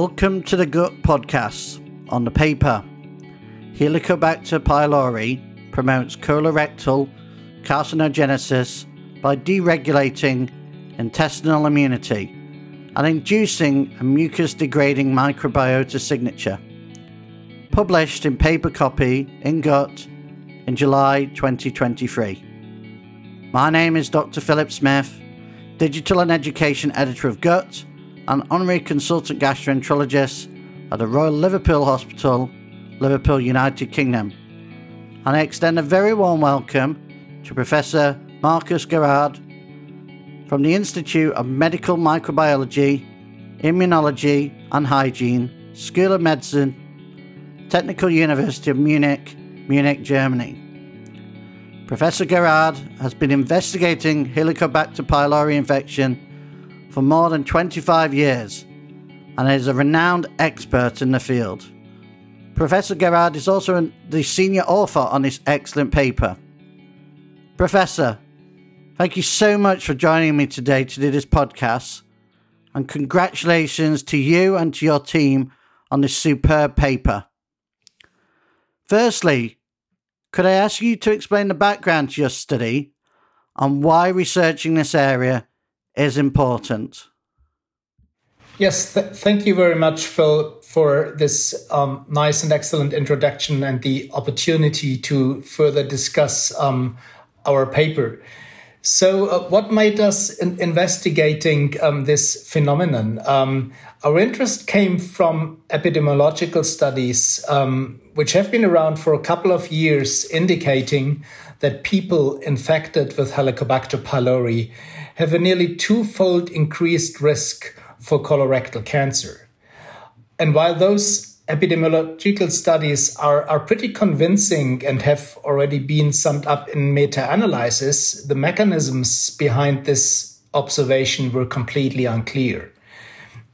Welcome to the Gut Podcast. On the paper, Helicobacter pylori promotes colorectal carcinogenesis by deregulating intestinal immunity and inducing a mucus degrading microbiota signature. Published in paper copy in Gut in July 2023. My name is Dr. Philip Smith, Digital and Education Editor of Gut and Honorary Consultant Gastroenterologist at the Royal Liverpool Hospital, Liverpool, United Kingdom. And I extend a very warm welcome to Professor Marcus Gerard from the Institute of Medical Microbiology, Immunology and Hygiene, School of Medicine, Technical University of Munich, Munich, Germany. Professor Gerard has been investigating Helicobacter pylori infection for more than 25 years and is a renowned expert in the field. Professor Gerard is also the senior author on this excellent paper. Professor, thank you so much for joining me today to do this podcast, and congratulations to you and to your team on this superb paper. Firstly, could I ask you to explain the background to your study and why researching this area is important. Yes, th- thank you very much, Phil, for this um, nice and excellent introduction and the opportunity to further discuss um, our paper. So, uh, what made us in- investigating um, this phenomenon? Um, our interest came from epidemiological studies, um, which have been around for a couple of years, indicating that people infected with Helicobacter pylori have a nearly twofold increased risk for colorectal cancer. And while those epidemiological studies are, are pretty convincing and have already been summed up in meta analysis, the mechanisms behind this observation were completely unclear.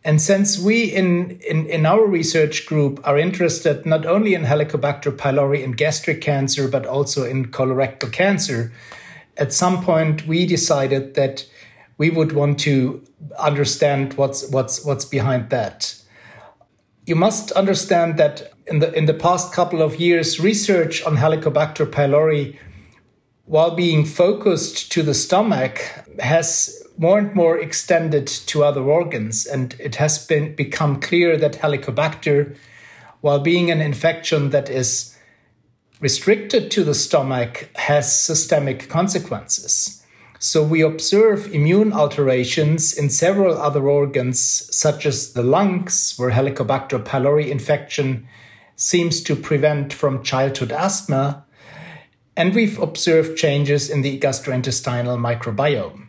And since we in, in, in our research group are interested not only in Helicobacter pylori and gastric cancer, but also in colorectal cancer, at some point we decided that we would want to understand what's what's what's behind that. You must understand that in the in the past couple of years, research on Helicobacter pylori, while being focused to the stomach, has more and more extended to other organs, and it has been become clear that Helicobacter, while being an infection that is restricted to the stomach, has systemic consequences. So we observe immune alterations in several other organs, such as the lungs, where Helicobacter pylori infection seems to prevent from childhood asthma. And we've observed changes in the gastrointestinal microbiome.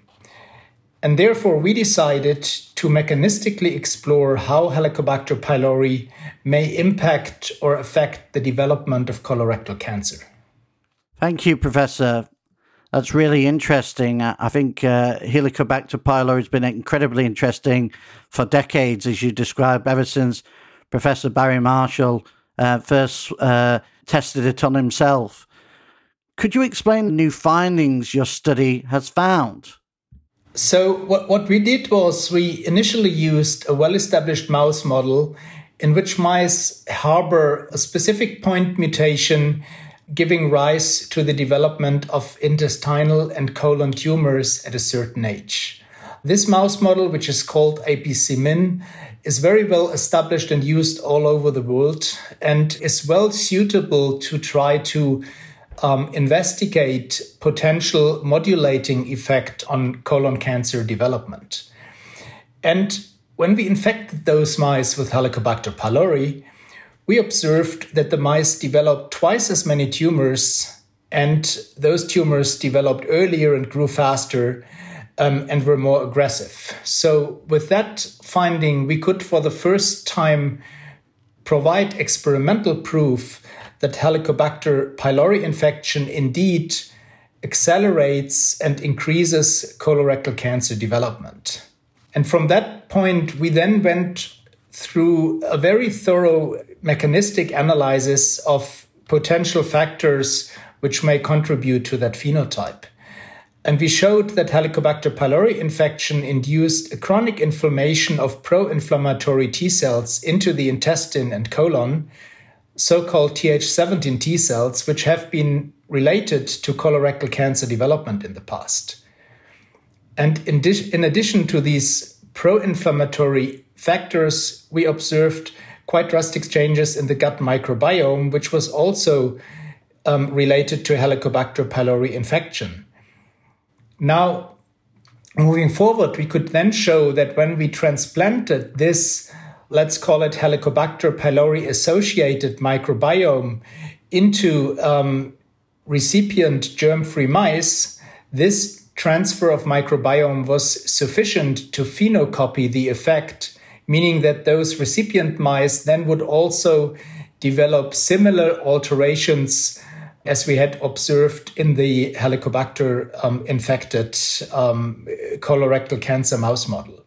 And therefore, we decided to mechanistically explore how Helicobacter pylori may impact or affect the development of colorectal cancer. Thank you, Professor that's really interesting. I think uh, Helicobacter pylori has been incredibly interesting for decades, as you described, ever since Professor Barry Marshall uh, first uh, tested it on himself. Could you explain the new findings your study has found? So, what, what we did was we initially used a well established mouse model in which mice harbor a specific point mutation giving rise to the development of intestinal and colon tumors at a certain age. This mouse model, which is called APC-Min, is very well established and used all over the world and is well suitable to try to um, investigate potential modulating effect on colon cancer development. And when we infected those mice with Helicobacter pylori, we observed that the mice developed twice as many tumors, and those tumors developed earlier and grew faster um, and were more aggressive. So, with that finding, we could for the first time provide experimental proof that Helicobacter pylori infection indeed accelerates and increases colorectal cancer development. And from that point, we then went through a very thorough mechanistic analysis of potential factors which may contribute to that phenotype. And we showed that Helicobacter pylori infection induced a chronic inflammation of pro inflammatory T cells into the intestine and colon, so called Th17 T cells, which have been related to colorectal cancer development in the past. And in, in addition to these pro inflammatory factors, we observed quite drastic changes in the gut microbiome, which was also um, related to Helicobacter pylori infection. Now, moving forward, we could then show that when we transplanted this, let's call it Helicobacter pylori associated microbiome into um, recipient germ free mice, this transfer of microbiome was sufficient to phenocopy the effect, meaning that those recipient mice then would also develop similar alterations as we had observed in the Helicobacter um, infected um, colorectal cancer mouse model.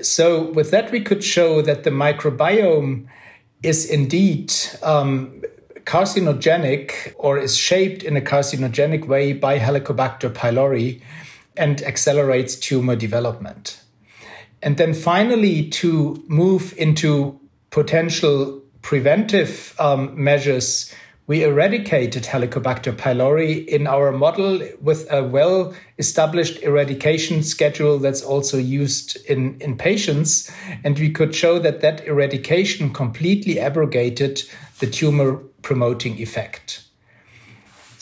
So, with that, we could show that the microbiome is indeed um, carcinogenic or is shaped in a carcinogenic way by Helicobacter pylori and accelerates tumor development. And then finally, to move into potential preventive um, measures, we eradicated Helicobacter pylori in our model with a well established eradication schedule that's also used in, in patients. And we could show that that eradication completely abrogated the tumor promoting effect.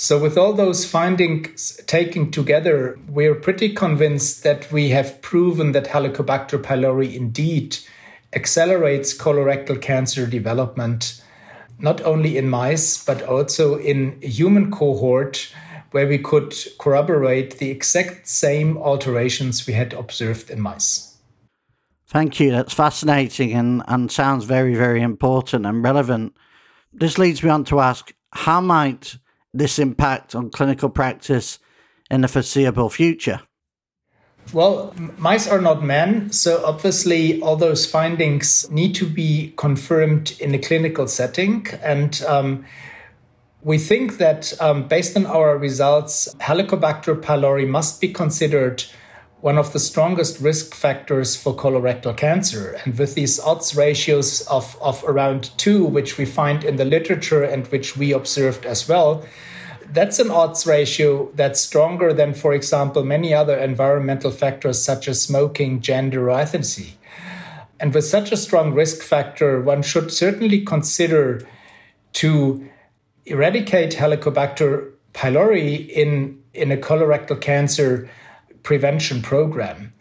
So, with all those findings taken together, we're pretty convinced that we have proven that Helicobacter pylori indeed accelerates colorectal cancer development not only in mice, but also in human cohort where we could corroborate the exact same alterations we had observed in mice. Thank you. That's fascinating and, and sounds very, very important and relevant. This leads me on to ask how might this impact on clinical practice in the foreseeable future? Well, mice are not men, so obviously all those findings need to be confirmed in a clinical setting. And um, we think that um, based on our results, Helicobacter pylori must be considered one of the strongest risk factors for colorectal cancer. And with these odds ratios of, of around two, which we find in the literature and which we observed as well, that's an odds ratio that's stronger than, for example, many other environmental factors such as smoking, gender, or ethnicity. And with such a strong risk factor, one should certainly consider to eradicate Helicobacter pylori in, in a colorectal cancer prevention program.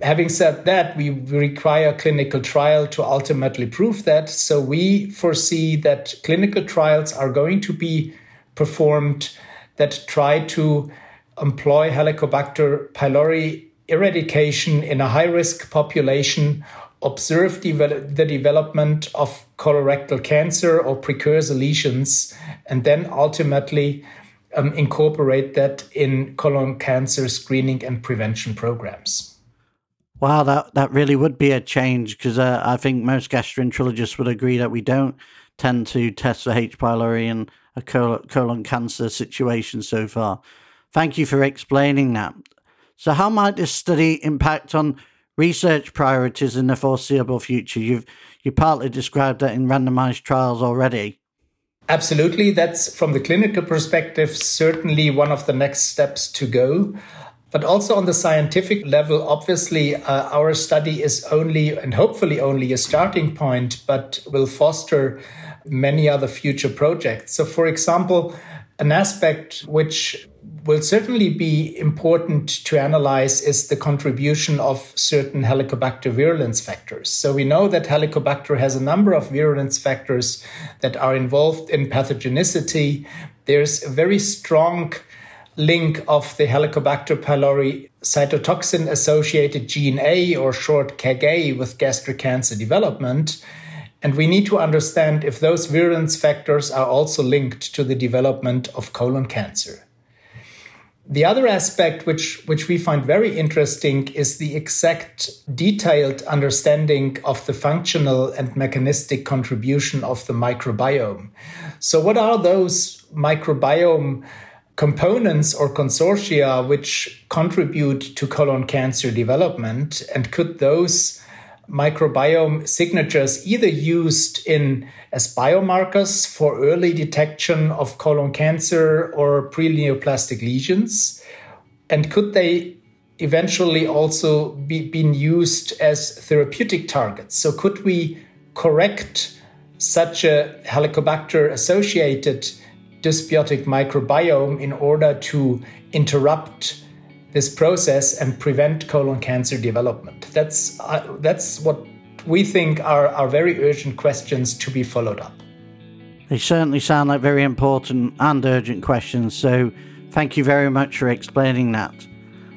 Having said that, we require clinical trial to ultimately prove that. So we foresee that clinical trials are going to be performed that try to employ Helicobacter pylori eradication in a high risk population, observe the development of colorectal cancer or precursor lesions, and then ultimately um, incorporate that in colon cancer screening and prevention programs. Wow, that, that really would be a change because uh, I think most gastroenterologists would agree that we don't tend to test for H. pylori in a colon cancer situation so far. Thank you for explaining that. So, how might this study impact on research priorities in the foreseeable future? You've you partly described that in randomized trials already. Absolutely, that's from the clinical perspective certainly one of the next steps to go. But also on the scientific level, obviously, uh, our study is only and hopefully only a starting point, but will foster many other future projects. So, for example, an aspect which will certainly be important to analyze is the contribution of certain Helicobacter virulence factors. So we know that Helicobacter has a number of virulence factors that are involved in pathogenicity. There's a very strong link of the Helicobacter pylori cytotoxin associated gene A or short CAG with gastric cancer development. And we need to understand if those virulence factors are also linked to the development of colon cancer. The other aspect which, which we find very interesting is the exact detailed understanding of the functional and mechanistic contribution of the microbiome. So, what are those microbiome components or consortia which contribute to colon cancer development? And could those microbiome signatures either used in as biomarkers for early detection of colon cancer or pre-neoplastic lesions? And could they eventually also be been used as therapeutic targets? So could we correct such a Helicobacter associated dysbiotic microbiome in order to interrupt this process and prevent colon cancer development? That's, uh, that's what we think are, are very urgent questions to be followed up. They certainly sound like very important and urgent questions, so thank you very much for explaining that.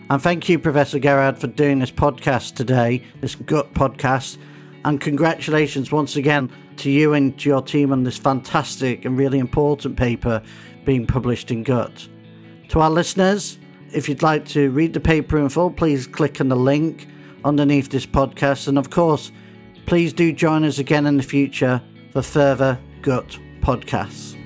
And thank you, Professor Gerhard, for doing this podcast today, this gut podcast. And congratulations once again to you and to your team on this fantastic and really important paper being published in Gut. To our listeners, if you'd like to read the paper in full, please click on the link underneath this podcast. And of course, please do join us again in the future for further Gut podcasts.